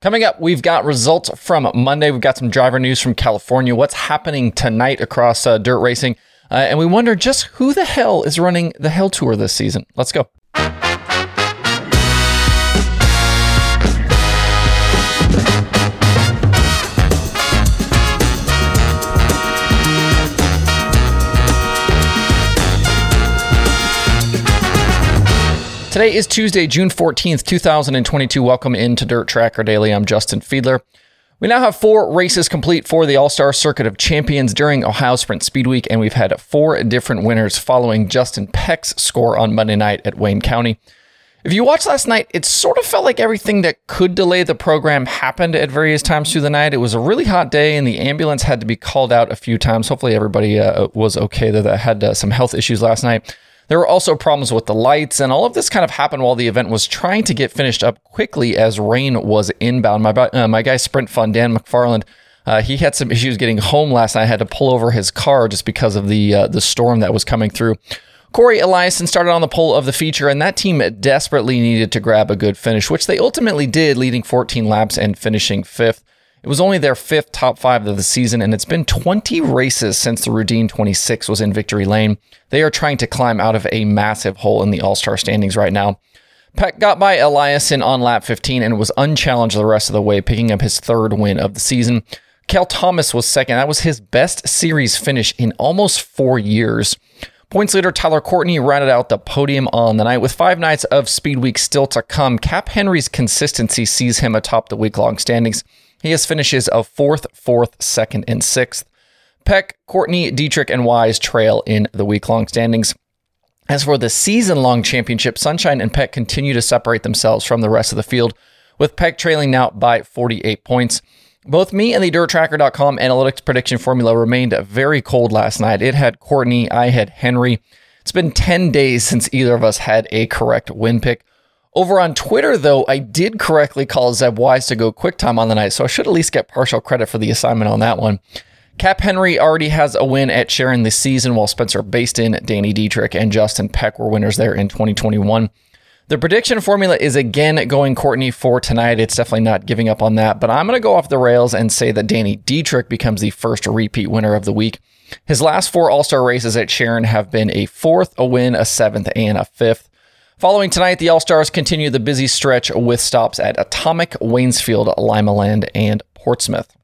Coming up, we've got results from Monday. We've got some driver news from California. What's happening tonight across uh, dirt racing? Uh, and we wonder just who the hell is running the Hell Tour this season. Let's go. Today is Tuesday, June 14th, 2022. Welcome into Dirt Tracker Daily. I'm Justin Fiedler. We now have four races complete for the All Star Circuit of Champions during Ohio Sprint Speed Week, and we've had four different winners following Justin Peck's score on Monday night at Wayne County. If you watched last night, it sort of felt like everything that could delay the program happened at various times through the night. It was a really hot day, and the ambulance had to be called out a few times. Hopefully, everybody uh, was okay though, that had uh, some health issues last night. There were also problems with the lights, and all of this kind of happened while the event was trying to get finished up quickly as rain was inbound. My, uh, my guy Sprint Fun, Dan McFarland, uh, he had some issues getting home last night. I had to pull over his car just because of the uh, the storm that was coming through. Cory Eliason started on the pole of the feature, and that team desperately needed to grab a good finish, which they ultimately did, leading 14 laps and finishing fifth. It was only their fifth top five of the season, and it's been 20 races since the Rudeen 26 was in victory lane. They are trying to climb out of a massive hole in the All Star standings right now. Peck got by Eliason on lap 15 and was unchallenged the rest of the way, picking up his third win of the season. Cale Thomas was second. That was his best series finish in almost four years. Points leader Tyler Courtney rounded out the podium on the night with five nights of Speed Week still to come. Cap Henry's consistency sees him atop the week long standings. He has finishes of fourth, fourth, second, and sixth. Peck, Courtney, Dietrich, and Wise trail in the week long standings. As for the season long championship, Sunshine and Peck continue to separate themselves from the rest of the field, with Peck trailing now by 48 points. Both me and the DirtTracker.com analytics prediction formula remained very cold last night. It had Courtney, I had Henry. It's been 10 days since either of us had a correct win pick. Over on Twitter, though, I did correctly call Zeb Wise to go quick time on the night, so I should at least get partial credit for the assignment on that one. Cap Henry already has a win at Sharon this season, while Spencer Bayston, Danny Dietrich, and Justin Peck were winners there in 2021. The prediction formula is again going Courtney for tonight. It's definitely not giving up on that, but I'm going to go off the rails and say that Danny Dietrich becomes the first repeat winner of the week. His last four All Star races at Sharon have been a fourth, a win, a seventh, and a fifth. Following tonight, the All Stars continue the busy stretch with stops at Atomic, Waynesfield, Limaland, and Portsmouth.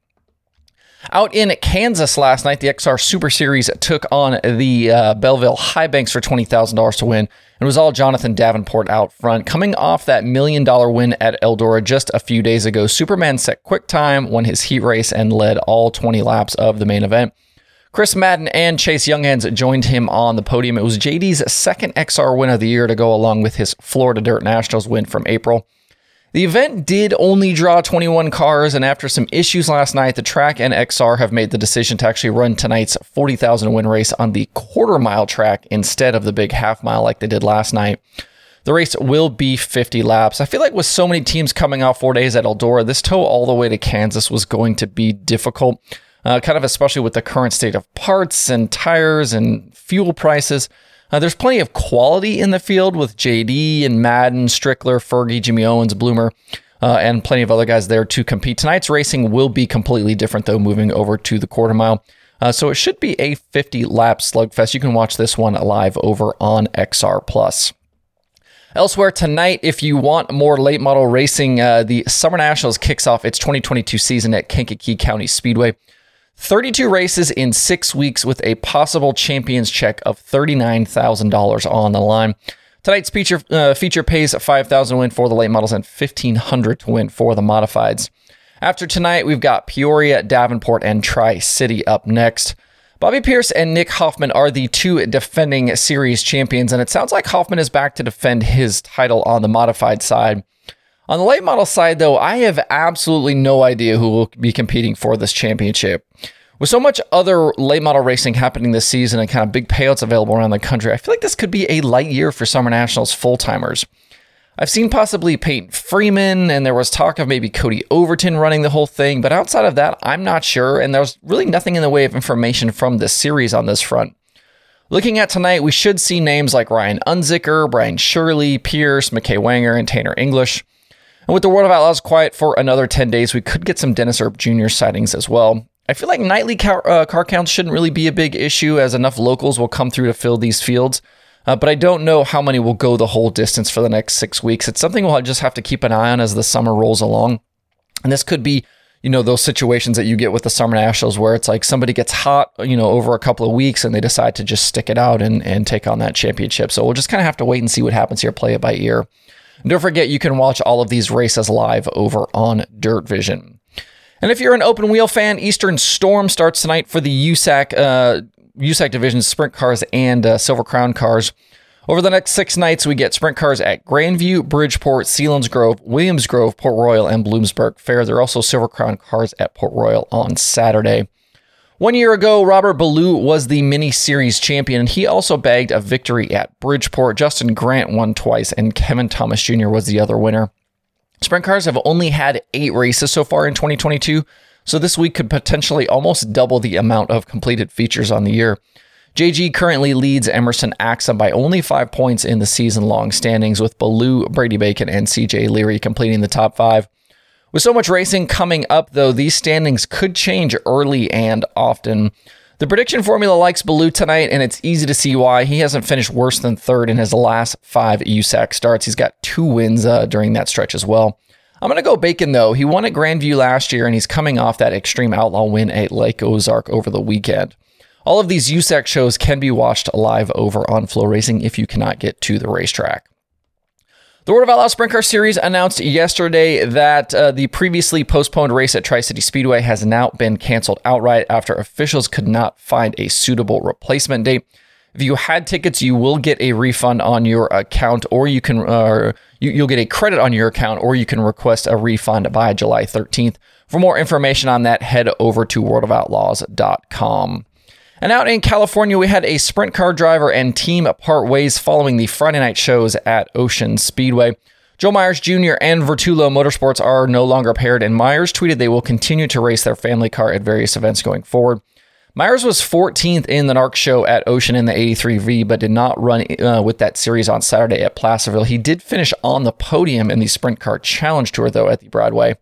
Out in Kansas last night, the XR Super Series took on the uh, Belleville High Banks for $20,000 to win. It was all Jonathan Davenport out front. Coming off that million dollar win at Eldora just a few days ago, Superman set quick time, won his heat race, and led all 20 laps of the main event. Chris Madden and Chase Junghans joined him on the podium. It was JD's second XR win of the year to go along with his Florida Dirt Nationals win from April. The event did only draw 21 cars, and after some issues last night, the track and XR have made the decision to actually run tonight's 40,000 win race on the quarter mile track instead of the big half mile like they did last night. The race will be 50 laps. I feel like with so many teams coming off four days at Eldora, this tow all the way to Kansas was going to be difficult uh, kind of especially with the current state of parts and tires and fuel prices. Uh, there's plenty of quality in the field with JD and Madden, Strickler, Fergie, Jimmy Owens, Bloomer, uh, and plenty of other guys there to compete. Tonight's racing will be completely different, though, moving over to the quarter mile. Uh, so it should be a 50 lap slugfest. You can watch this one live over on XR Plus. Elsewhere tonight, if you want more late model racing, uh, the Summer Nationals kicks off its 2022 season at Kankakee County Speedway. 32 races in six weeks with a possible champions check of $39,000 on the line. Tonight's feature uh, feature pays 5000 to win for the late models and 1500 to win for the modifieds. After tonight, we've got Peoria, Davenport, and Tri City up next. Bobby Pierce and Nick Hoffman are the two defending series champions, and it sounds like Hoffman is back to defend his title on the modified side. On the late model side, though, I have absolutely no idea who will be competing for this championship. With so much other late model racing happening this season and kind of big payouts available around the country, I feel like this could be a light year for Summer Nationals full timers. I've seen possibly Payton Freeman, and there was talk of maybe Cody Overton running the whole thing, but outside of that, I'm not sure, and there's really nothing in the way of information from this series on this front. Looking at tonight, we should see names like Ryan Unzicker, Brian Shirley, Pierce, McKay Wanger, and Tanner English. And with the World of Outlaws quiet for another 10 days, we could get some Dennis Erb Jr. sightings as well. I feel like nightly car, uh, car counts shouldn't really be a big issue as enough locals will come through to fill these fields. Uh, but I don't know how many will go the whole distance for the next six weeks. It's something we'll just have to keep an eye on as the summer rolls along. And this could be, you know, those situations that you get with the summer nationals where it's like somebody gets hot, you know, over a couple of weeks and they decide to just stick it out and, and take on that championship. So we'll just kind of have to wait and see what happens here, play it by ear. And don't forget, you can watch all of these races live over on Dirt Vision. And if you're an open wheel fan, Eastern Storm starts tonight for the USAC uh, USAC division sprint cars and uh, Silver Crown cars. Over the next six nights, we get sprint cars at Grandview, Bridgeport, Selinsgrove, Williams Grove, Port Royal, and Bloomsburg Fair. There are also Silver Crown cars at Port Royal on Saturday. One year ago, Robert Ballou was the mini series champion, and he also bagged a victory at Bridgeport. Justin Grant won twice, and Kevin Thomas Jr. was the other winner. Sprint cars have only had eight races so far in 2022, so this week could potentially almost double the amount of completed features on the year. JG currently leads Emerson Axsom by only five points in the season long standings, with Ballou, Brady Bacon, and CJ Leary completing the top five. With so much racing coming up, though, these standings could change early and often. The prediction formula likes Ballou tonight, and it's easy to see why. He hasn't finished worse than third in his last five USAC starts. He's got two wins uh, during that stretch as well. I'm going to go Bacon, though. He won at Grandview last year, and he's coming off that Extreme Outlaw win at Lake Ozark over the weekend. All of these USAC shows can be watched live over on FloRacing if you cannot get to the racetrack. The World of Outlaw Sprint Car Series announced yesterday that uh, the previously postponed race at Tri City Speedway has now been canceled outright after officials could not find a suitable replacement date. If you had tickets, you will get a refund on your account, or you can uh, you, will get a credit on your account, or you can request a refund by July 13th. For more information on that, head over to worldofoutlaws.com. And out in California, we had a sprint car driver and team part ways following the Friday night shows at Ocean Speedway. Joel Myers Jr. and Vertulo Motorsports are no longer paired, and Myers tweeted they will continue to race their family car at various events going forward. Myers was 14th in the NARC show at Ocean in the 83V, but did not run uh, with that series on Saturday at Placerville. He did finish on the podium in the Sprint Car Challenge Tour, though, at the Broadway.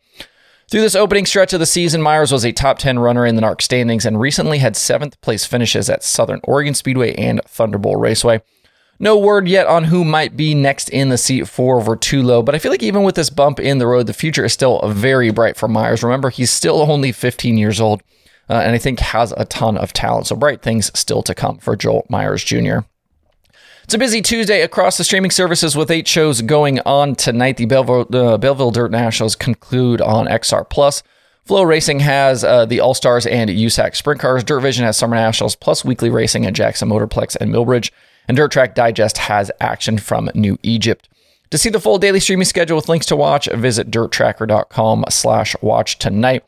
Through this opening stretch of the season, Myers was a top 10 runner in the NARC standings and recently had seventh place finishes at Southern Oregon Speedway and Thunderbolt Raceway. No word yet on who might be next in the seat for Vertulo, but I feel like even with this bump in the road, the future is still very bright for Myers. Remember, he's still only 15 years old uh, and I think has a ton of talent. So bright things still to come for Joel Myers Jr. It's a busy Tuesday across the streaming services with eight shows going on tonight. The Belleville, uh, Belleville Dirt Nationals conclude on XR Plus. FloRacing has uh, the All Stars and USAC Sprint Cars. Dirt Vision has Summer Nationals plus weekly racing at Jackson Motorplex and Millbridge. And Dirt Track Digest has action from New Egypt. To see the full daily streaming schedule with links to watch, visit dirttracker.com slash watch tonight.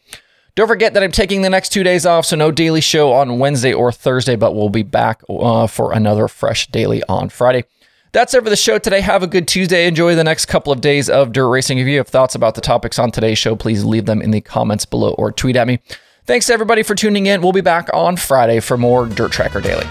Don't forget that I'm taking the next two days off, so no daily show on Wednesday or Thursday, but we'll be back uh, for another fresh daily on Friday. That's it for the show today. Have a good Tuesday. Enjoy the next couple of days of dirt racing. If you have thoughts about the topics on today's show, please leave them in the comments below or tweet at me. Thanks everybody for tuning in. We'll be back on Friday for more Dirt Tracker Daily.